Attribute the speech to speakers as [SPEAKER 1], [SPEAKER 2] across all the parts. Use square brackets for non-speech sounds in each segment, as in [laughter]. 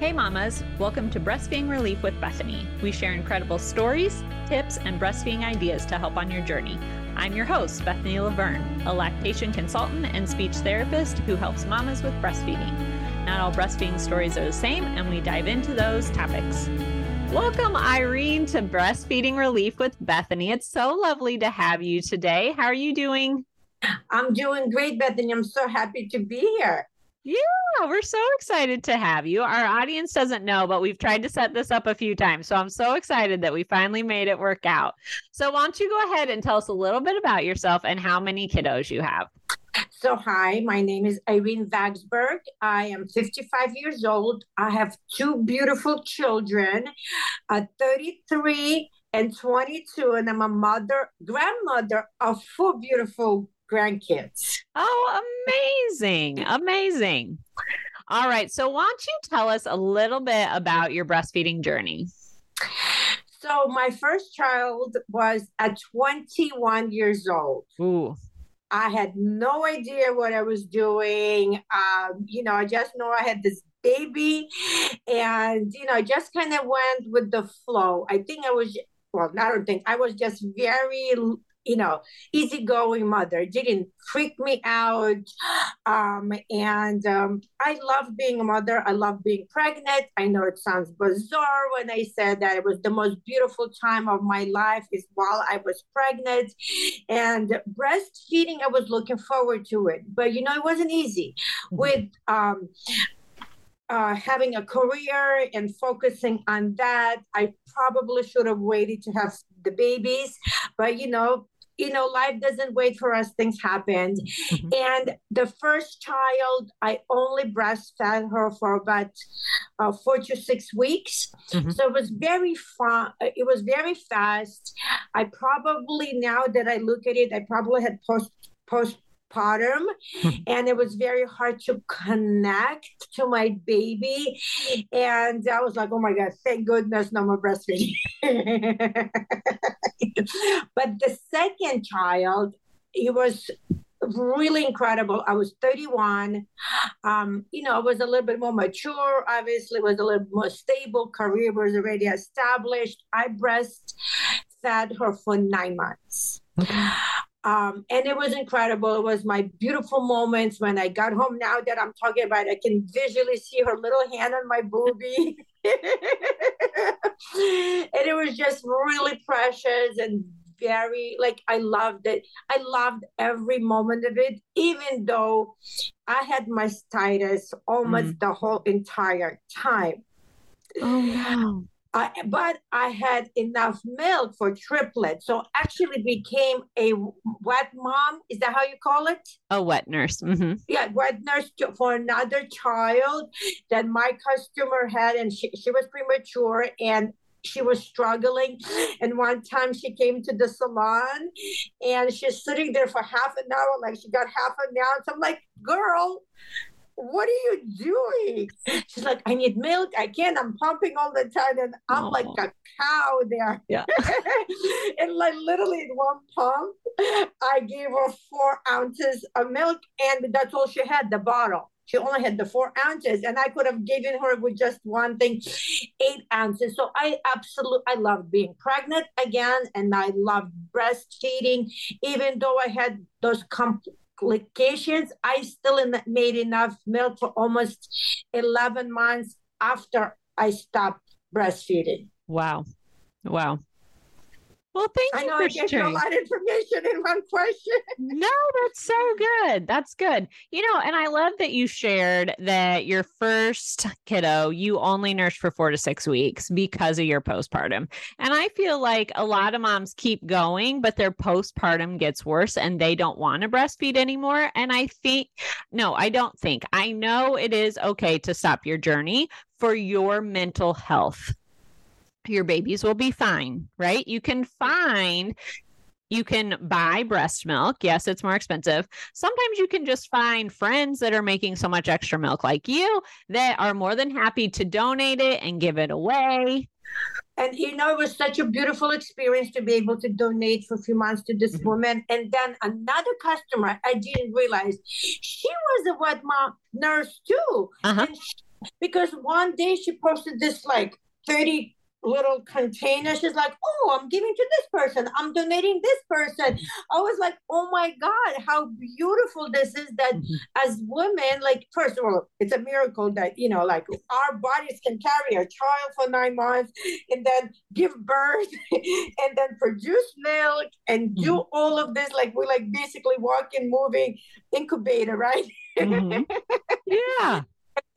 [SPEAKER 1] Hey, mamas. Welcome to Breastfeeding Relief with Bethany. We share incredible stories, tips, and breastfeeding ideas to help on your journey. I'm your host, Bethany Laverne, a lactation consultant and speech therapist who helps mamas with breastfeeding. Not all breastfeeding stories are the same, and we dive into those topics. Welcome, Irene, to Breastfeeding Relief with Bethany. It's so lovely to have you today. How are you doing?
[SPEAKER 2] I'm doing great, Bethany. I'm so happy to be here.
[SPEAKER 1] Yeah, we're so excited to have you. Our audience doesn't know, but we've tried to set this up a few times. So I'm so excited that we finally made it work out. So, why don't you go ahead and tell us a little bit about yourself and how many kiddos you have?
[SPEAKER 2] So, hi, my name is Irene Vaksberg. I am 55 years old. I have two beautiful children, uh, 33 and 22, and I'm a mother, grandmother of four beautiful grandkids.
[SPEAKER 1] Oh, amazing. [laughs] Amazing. All right. So, why don't you tell us a little bit about your breastfeeding journey?
[SPEAKER 2] So, my first child was at 21 years old.
[SPEAKER 1] Ooh.
[SPEAKER 2] I had no idea what I was doing. Um, you know, I just know I had this baby and, you know, I just kind of went with the flow. I think I was, well, I don't think I was just very you know, easygoing mother. didn't freak me out. Um, and um, I love being a mother. I love being pregnant. I know it sounds bizarre when I said that it was the most beautiful time of my life is while I was pregnant. And breastfeeding, I was looking forward to it. But, you know, it wasn't easy. Mm-hmm. With, um, uh, having a career and focusing on that. I probably should have waited to have the babies, but you know, you know, life doesn't wait for us. Things happen. Mm-hmm. And the first child, I only breastfed her for about uh, four to six weeks. Mm-hmm. So it was very fun. It was very fast. I probably, now that I look at it, I probably had post post postpartum and it was very hard to connect to my baby and i was like oh my god thank goodness no more breastfeeding [laughs] but the second child he was really incredible. I was 31. Um, you know, I was a little bit more mature, obviously, was a little more stable, career was already established. I breastfed her for nine months. Um, and it was incredible. It was my beautiful moments when I got home. Now that I'm talking about, it, I can visually see her little hand on my boobie. [laughs] and it was just really precious and very like I loved it. I loved every moment of it, even though I had mastitis almost mm. the whole entire time.
[SPEAKER 1] Oh wow.
[SPEAKER 2] Uh, but I had enough milk for triplets. So actually became a wet mom. Is that how you call it?
[SPEAKER 1] A wet nurse. Mm-hmm.
[SPEAKER 2] Yeah, wet nurse for another child that my customer had, and she, she was premature and she was struggling. And one time she came to the salon and she's sitting there for half an hour, like she got half an hour. So I'm like, girl, what are you doing? She's like, I need milk. I can't. I'm pumping all the time. And I'm like a cow there.
[SPEAKER 1] Yeah. [laughs]
[SPEAKER 2] and like literally in one pump, I gave her four ounces of milk and that's all she had, the bottle. She only had the four ounces, and I could have given her with just one thing, eight ounces. So I absolutely I love being pregnant again, and I love breastfeeding, even though I had those comp- complications, I still made enough milk for almost 11 months after I stopped breastfeeding.
[SPEAKER 1] Wow. Wow. Well, thank
[SPEAKER 2] I
[SPEAKER 1] you
[SPEAKER 2] know
[SPEAKER 1] for
[SPEAKER 2] I gave
[SPEAKER 1] sharing.
[SPEAKER 2] you a lot of information in one question. [laughs]
[SPEAKER 1] no, that's so good. That's good. You know, and I love that you shared that your first kiddo you only nursed for four to six weeks because of your postpartum. And I feel like a lot of moms keep going, but their postpartum gets worse and they don't want to breastfeed anymore. And I think, no, I don't think. I know it is okay to stop your journey for your mental health your babies will be fine, right? You can find you can buy breast milk. Yes, it's more expensive. Sometimes you can just find friends that are making so much extra milk like you that are more than happy to donate it and give it away.
[SPEAKER 2] And you know, it was such a beautiful experience to be able to donate for a few months to this mm-hmm. woman. And then another customer, I didn't realize she was a wet mom nurse too. Uh-huh. And because one day she posted this like 30 little container. She's like, oh, I'm giving to this person. I'm donating this person. I was like, oh my God, how beautiful this is that mm-hmm. as women, like, first of all, it's a miracle that, you know, like our bodies can carry a child for nine months and then give birth [laughs] and then produce milk and do mm-hmm. all of this. Like, we're like basically walking, moving incubator, right?
[SPEAKER 1] Mm-hmm. [laughs] Yeah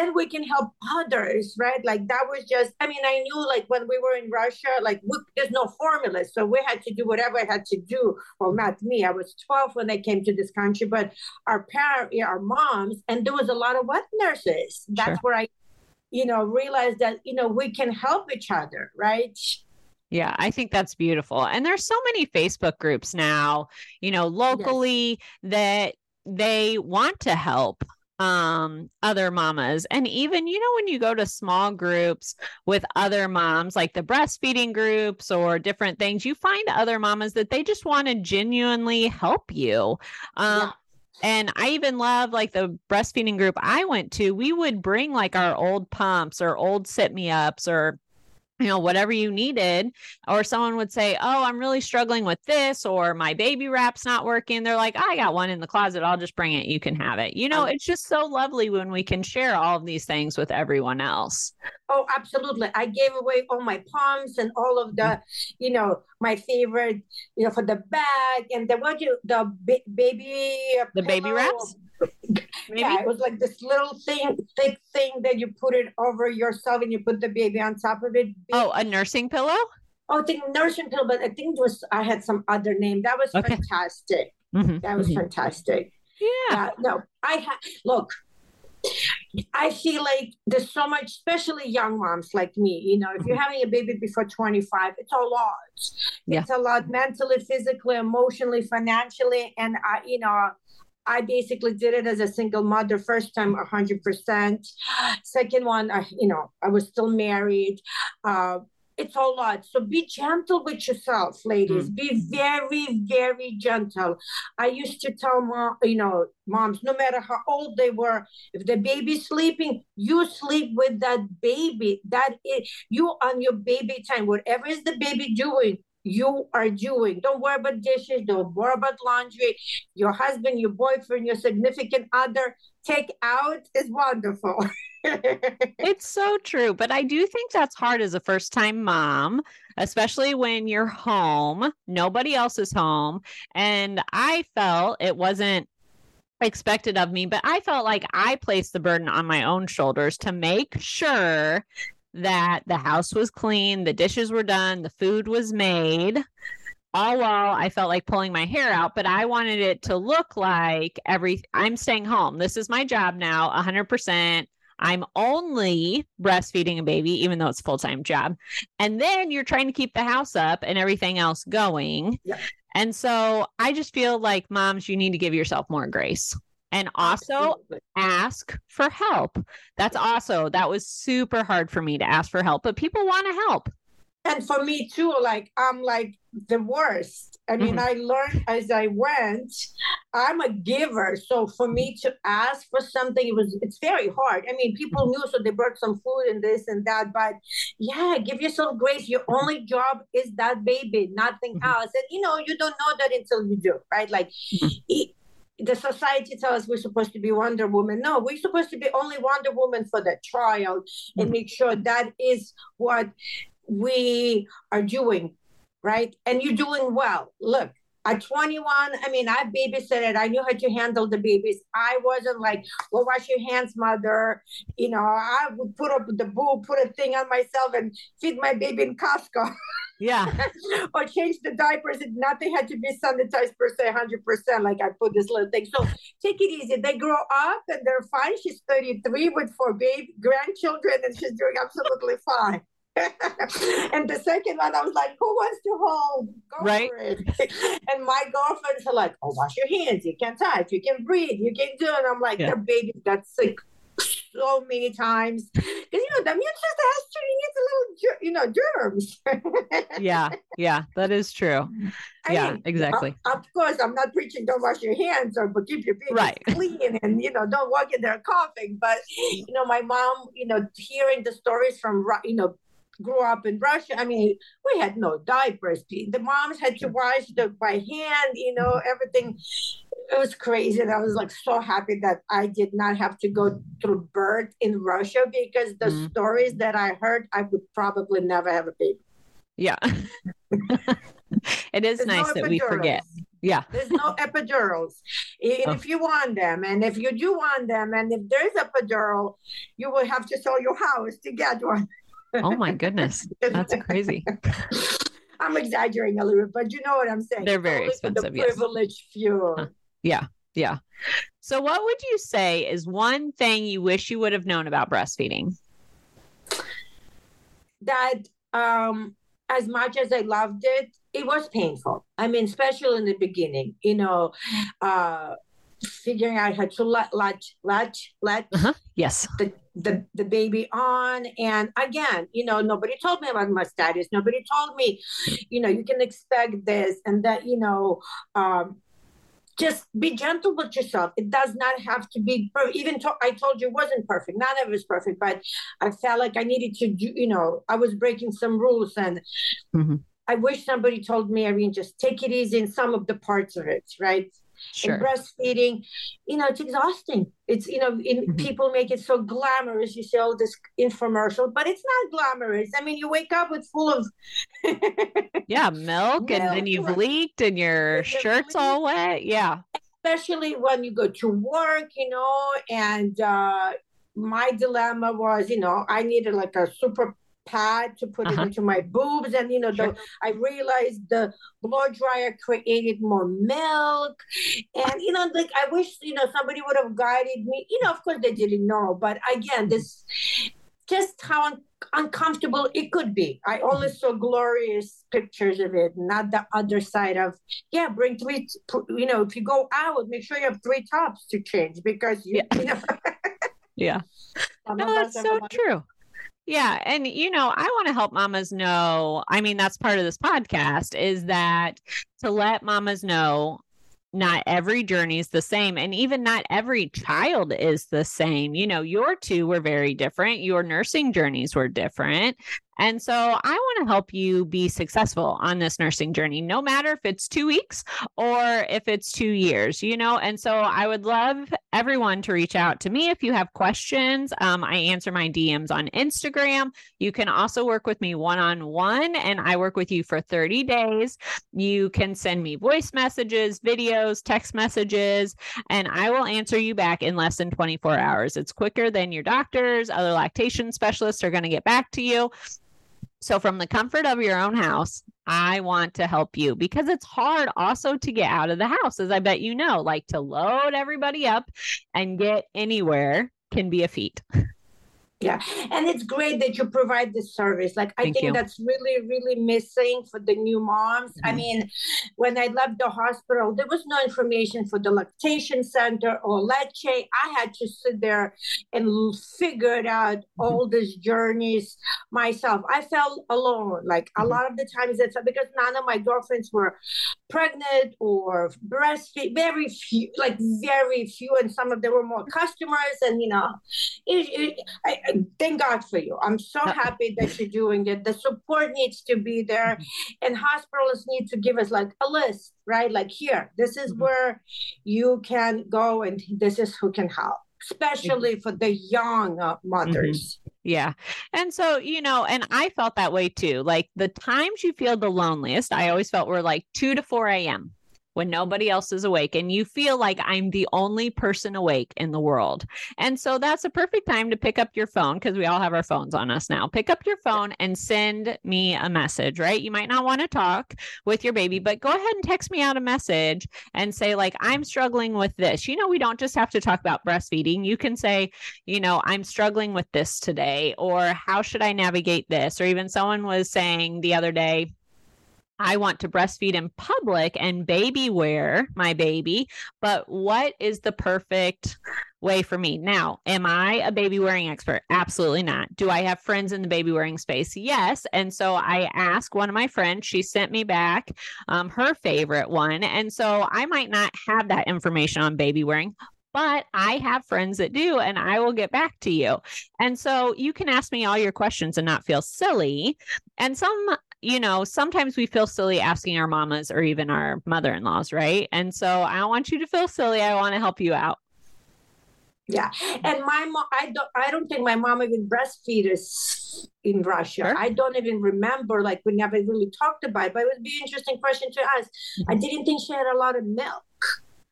[SPEAKER 2] then we can help others right like that was just i mean i knew like when we were in russia like we, there's no formula so we had to do whatever i had to do well not me i was 12 when i came to this country but our parents our moms and there was a lot of wet nurses that's sure. where i you know realized that you know we can help each other right
[SPEAKER 1] yeah, I think that's beautiful. And there's so many Facebook groups now, you know, locally yes. that they want to help um other mamas and even you know when you go to small groups with other moms like the breastfeeding groups or different things you find other mamas that they just want to genuinely help you um yeah. And I even love like the breastfeeding group I went to. We would bring like our old pumps or old sit me ups or you know whatever you needed or someone would say oh i'm really struggling with this or my baby wrap's not working they're like i got one in the closet i'll just bring it you can have it. You know it's just so lovely when we can share all of these things with everyone else.
[SPEAKER 2] Oh absolutely. I gave away all my palms and all of the you know my favorite you know for the bag and the what you the baby
[SPEAKER 1] the baby wraps
[SPEAKER 2] Maybe? Yeah, it was like this little thing, thick thing that you put it over yourself and you put the baby on top of it.
[SPEAKER 1] Oh, a nursing pillow?
[SPEAKER 2] Oh, I think nursing pillow, but I think it was I had some other name. That was okay. fantastic. Mm-hmm. That was mm-hmm. fantastic.
[SPEAKER 1] Yeah.
[SPEAKER 2] Uh, no, I had look. I feel like there's so much, especially young moms like me. You know, if you're mm-hmm. having a baby before 25, it's a lot. Yeah. It's a lot mentally, physically, emotionally, financially, and I, you know, I basically did it as a single mother. First time, hundred percent. Second one, I, you know, I was still married. Uh, it's a lot. So be gentle with yourself, ladies. Mm. Be very, very gentle. I used to tell mom, you know, moms, no matter how old they were, if the baby's sleeping, you sleep with that baby. That is you on your baby time. Whatever is the baby doing, you are doing. Don't worry about dishes, don't worry about laundry. Your husband, your boyfriend, your significant other, take out is wonderful. [laughs]
[SPEAKER 1] it's so true. But I do think that's hard as a first time mom, especially when you're home, nobody else is home. And I felt it wasn't expected of me, but I felt like I placed the burden on my own shoulders to make sure that the house was clean, the dishes were done, the food was made. All while I felt like pulling my hair out, but I wanted it to look like every I'm staying home. This is my job now, 100%. I'm only breastfeeding a baby, even though it's full time job. And then you're trying to keep the house up and everything else going. And so I just feel like moms, you need to give yourself more grace and also Absolutely. ask for help. That's also that was super hard for me to ask for help, but people want to help.
[SPEAKER 2] And for me too, like I'm like the worst. I mean, mm-hmm. I learned as I went. I'm a giver, so for me to ask for something, it was it's very hard. I mean, people knew, so they brought some food and this and that. But yeah, give yourself grace. Your only job is that baby, nothing mm-hmm. else. And you know, you don't know that until you do, right? Like. Mm-hmm. It, the society tells us we're supposed to be Wonder Woman. No, we're supposed to be only Wonder Woman for the trial and mm-hmm. make sure that is what we are doing, right? And you're doing well. Look, at 21, I mean, I babysitted. I knew how to handle the babies. I wasn't like, well, wash your hands, mother. You know, I would put up the boob, put a thing on myself and feed my baby in Costco. [laughs]
[SPEAKER 1] Yeah. [laughs]
[SPEAKER 2] or change the diapers. Nothing had to be sanitized per se, 100%. Like I put this little thing. So take it easy. They grow up and they're fine. She's 33 with four baby grandchildren and she's doing absolutely fine. [laughs] and the second one, I was like, who wants to hold? Go right. [laughs] and my girlfriends are like, oh, wash your hands. You can touch. You can breathe. You can do it. I'm like, yeah. their babies got sick so many times you know the immune system has to needs a little you know, germs. [laughs]
[SPEAKER 1] yeah, yeah, that is true. I yeah, mean, exactly.
[SPEAKER 2] Of, of, course, I'm not preaching don't wash your hands or but keep your baby right. [laughs] clean and you know don't walk in there coughing. But you know, my mom, you know, hearing the stories from you know grew up in Russia. I mean, we had no diapers. The moms had to wash the by hand, you know, everything. It was crazy. And I was like so happy that I did not have to go through birth in Russia because the mm. stories that I heard, I would probably never have a baby.
[SPEAKER 1] Yeah. [laughs] it is There's nice no that we forget. Yeah.
[SPEAKER 2] There's no epidurals. Oh. if you want them, and if you do want them, and if there's a epidural, you will have to sell your house to get one
[SPEAKER 1] oh my [laughs] goodness. That's crazy.
[SPEAKER 2] I'm exaggerating a little bit, but you know what I'm saying.
[SPEAKER 1] They're very Only expensive.
[SPEAKER 2] The privileged yes. few. Huh.
[SPEAKER 1] Yeah. Yeah. So, what would you say is one thing you wish you would have known about breastfeeding?
[SPEAKER 2] That um, as much as I loved it, it was painful. I mean, especially in the beginning, you know, uh, figuring out how to let latch latch latch
[SPEAKER 1] uh-huh. yes
[SPEAKER 2] the, the the baby on and again you know nobody told me about mastitis nobody told me you know you can expect this and that you know um just be gentle with yourself. It does not have to be perfect. Even to, I told you it wasn't perfect. None of it was perfect, but I felt like I needed to do, you know, I was breaking some rules and mm-hmm. I wish somebody told me, I mean, just take it easy in some of the parts of it, right? Sure. And breastfeeding, you know, it's exhausting. It's, you know, in, mm-hmm. people make it so glamorous. You see all this infomercial, but it's not glamorous. I mean, you wake up with full of [laughs]
[SPEAKER 1] yeah, milk, milk, and then you've right. leaked and your shirt's all wet. Yeah.
[SPEAKER 2] Especially when you go to work, you know, and uh my dilemma was, you know, I needed like a super pad to put uh-huh. it into my boobs and you know sure. the, i realized the blow dryer created more milk and you know like i wish you know somebody would have guided me you know of course they didn't know but again this just how un- uncomfortable it could be i only mm-hmm. saw glorious pictures of it not the other side of yeah bring three you know if you go out make sure you have three tops to change because you,
[SPEAKER 1] yeah. [laughs]
[SPEAKER 2] you know
[SPEAKER 1] yeah [laughs] no that's so true yeah. And, you know, I want to help mamas know. I mean, that's part of this podcast is that to let mamas know not every journey is the same and even not every child is the same you know your two were very different your nursing journeys were different and so I want to help you be successful on this nursing journey, no matter if it's two weeks or if it's two years, you know? And so I would love everyone to reach out to me if you have questions. Um, I answer my DMs on Instagram. You can also work with me one on one, and I work with you for 30 days. You can send me voice messages, videos, text messages, and I will answer you back in less than 24 hours. It's quicker than your doctors, other lactation specialists are going to get back to you. So, from the comfort of your own house, I want to help you because it's hard also to get out of the house, as I bet you know, like to load everybody up and get anywhere can be a feat. [laughs]
[SPEAKER 2] Yeah, and it's great that you provide this service. Like I Thank think you. that's really, really missing for the new moms. Mm-hmm. I mean, when I left the hospital, there was no information for the lactation center or Leche. I had to sit there and figure out mm-hmm. all these journeys myself. I felt alone. Like mm-hmm. a lot of the times, it's because none of my girlfriends were pregnant or breastfeed. Very few, like very few, and some of them were more customers. And you know, it, it, I, thank God for you. I'm so happy that you're doing it. The support needs to be there, mm-hmm. and hospitals need to give us like a list, right? Like here, this is mm-hmm. where you can go, and this is who can help, especially for the young uh, mothers.
[SPEAKER 1] Mm-hmm. Yeah. And so, you know, and I felt that way too. Like the times you feel the loneliest, I always felt were like 2 to 4 a.m when nobody else is awake and you feel like I'm the only person awake in the world. And so that's a perfect time to pick up your phone because we all have our phones on us now. Pick up your phone and send me a message, right? You might not want to talk with your baby, but go ahead and text me out a message and say, like, I'm struggling with this. You know, we don't just have to talk about breastfeeding. You can say, you know, I'm struggling with this today, or how should I navigate this? Or even someone was saying the other day, I want to breastfeed in public and baby wear my baby, but what is the perfect way for me. Now, am I a baby wearing expert? Absolutely not. Do I have friends in the baby wearing space? Yes. And so I asked one of my friends, she sent me back um, her favorite one. And so I might not have that information on baby wearing, but I have friends that do, and I will get back to you. And so you can ask me all your questions and not feel silly. And some, you know, sometimes we feel silly asking our mamas or even our mother in laws, right? And so I don't want you to feel silly. I want to help you out.
[SPEAKER 2] Yeah, and my mom, I don't, I don't think my mom even breastfeed us in Russia. Sure. I don't even remember. Like we never really talked about it, but it would be an interesting question to ask. Mm-hmm. I didn't think she had a lot of milk.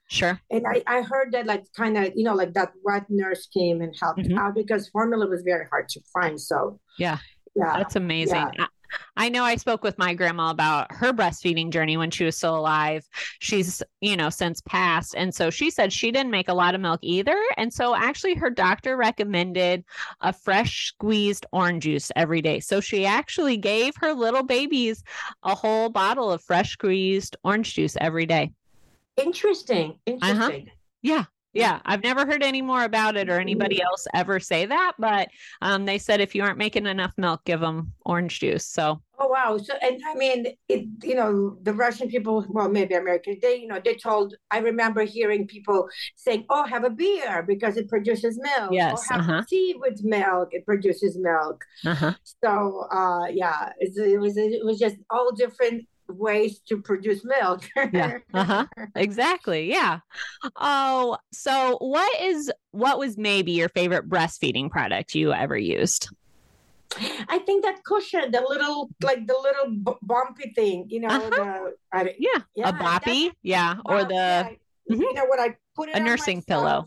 [SPEAKER 1] Sure.
[SPEAKER 2] And I, I heard that like kind of, you know, like that wet nurse came and helped mm-hmm. out because formula was very hard to find. So
[SPEAKER 1] yeah. Yeah. That's amazing. Yeah. I know I spoke with my grandma about her breastfeeding journey when she was still alive. She's, you know, since passed. And so she said she didn't make a lot of milk either. And so actually her doctor recommended a fresh squeezed orange juice every day. So she actually gave her little babies a whole bottle of fresh squeezed orange juice every day.
[SPEAKER 2] Interesting. Uh-huh. Interesting. Uh-huh.
[SPEAKER 1] Yeah. Yeah, I've never heard any more about it or anybody else ever say that, but um, they said if you aren't making enough milk, give them orange juice. So,
[SPEAKER 2] oh wow! So, and I mean, it, you know, the Russian people, well, maybe Americans, they, you know, they told. I remember hearing people saying, "Oh, have a beer because it produces milk."
[SPEAKER 1] Yes,
[SPEAKER 2] or have
[SPEAKER 1] uh-huh.
[SPEAKER 2] tea with milk; it produces milk.
[SPEAKER 1] Uh-huh.
[SPEAKER 2] So, uh, yeah, it was it was just all different ways to produce milk.
[SPEAKER 1] yeah. Uh-huh. Exactly. Yeah. Oh, so what is what was maybe your favorite breastfeeding product you ever used?
[SPEAKER 2] I think that cushion, the little like the little b- bumpy thing, you know, uh-huh. the
[SPEAKER 1] I, yeah. yeah, a boppy, yeah, or the yeah.
[SPEAKER 2] mm-hmm. you know what I put
[SPEAKER 1] a nursing pillow.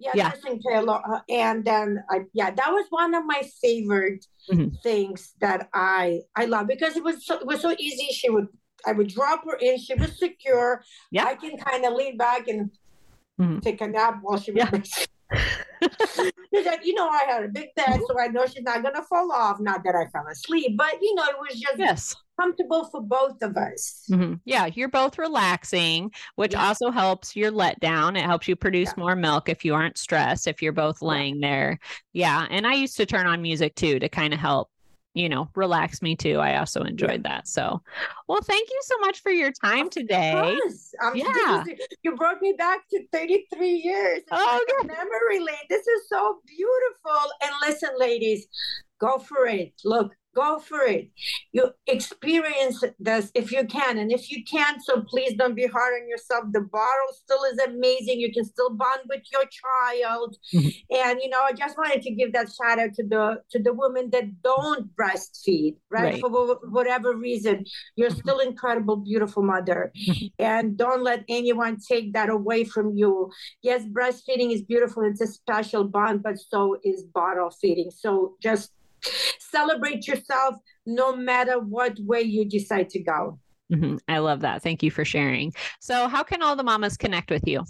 [SPEAKER 2] Yeah, yeah, pillow, uh, and then I yeah, that was one of my favorite mm-hmm. things that I I love because it was so, it was so easy. She would I would drop her in. She was secure.
[SPEAKER 1] Yeah,
[SPEAKER 2] I can kind of lean back and mm-hmm. take a nap while she was. Yeah. [laughs] you know, I had a big bed, so I know she's not gonna fall off. Not that I fell asleep, but you know, it was just
[SPEAKER 1] yes.
[SPEAKER 2] Comfortable for both of us.
[SPEAKER 1] Mm-hmm. Yeah, you're both relaxing, which yeah. also helps your letdown. It helps you produce yeah. more milk if you aren't stressed, if you're both laying there. Yeah, and I used to turn on music too to kind of help you know, relax me too. I also enjoyed yeah. that. So, well, thank you so much for your time today.
[SPEAKER 2] Um, yeah. You brought me back to 33 years. Oh, yeah. memory lane. This is so beautiful. And listen, ladies, go for it. Look, go for it. You experience this if you can. And if you can't, so please don't be hard on yourself. The bottle still is amazing. You can still bond with your child. Mm-hmm. And you know, I just wanted to give that shout out to the to the women that don't breastfeed, right? right. For whatever reason. You're mm-hmm. still incredible, beautiful mother. Mm-hmm. and don't let anyone take that away from you. Yes, breastfeeding is beautiful, it's a special bond, but so is bottle feeding. So just celebrate yourself no matter what way you decide to go.
[SPEAKER 1] Mm-hmm. I love that. Thank you for sharing. So, how can all the mamas connect with you?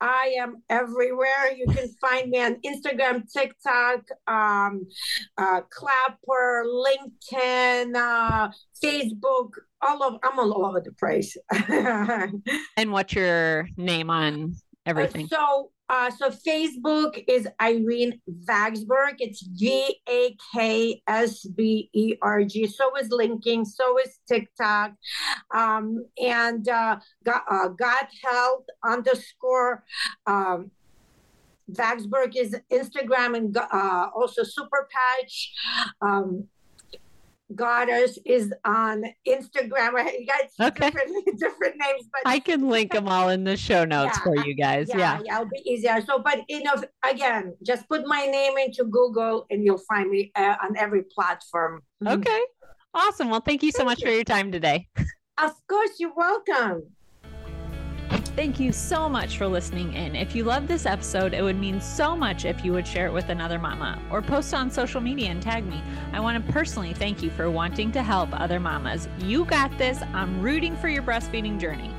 [SPEAKER 2] I am everywhere. You can find me on Instagram, TikTok, um, uh, Clapper, LinkedIn, uh, Facebook. All of I'm all over the place. [laughs]
[SPEAKER 1] and what's your name on everything?
[SPEAKER 2] Uh, so uh, so Facebook is Irene Vaksberg. It's V A K S B E R G. So is LinkedIn. So is TikTok. Um, and uh, God, uh, God Health underscore. Um, is Instagram and uh, also Super Patch. Um, Goddess is on Instagram. You guys okay. different, [laughs] different names, but
[SPEAKER 1] I can link them all in the show notes yeah, for you guys. Yeah, yeah,
[SPEAKER 2] yeah, it'll be easier. So, but you know, again, just put my name into Google and you'll find me uh, on every platform.
[SPEAKER 1] Okay, awesome. Well, thank you so thank much you. for your time today.
[SPEAKER 2] Of course, you're welcome.
[SPEAKER 1] Thank you so much for listening in. If you loved this episode, it would mean so much if you would share it with another mama or post on social media and tag me. I want to personally thank you for wanting to help other mamas. You got this. I'm rooting for your breastfeeding journey.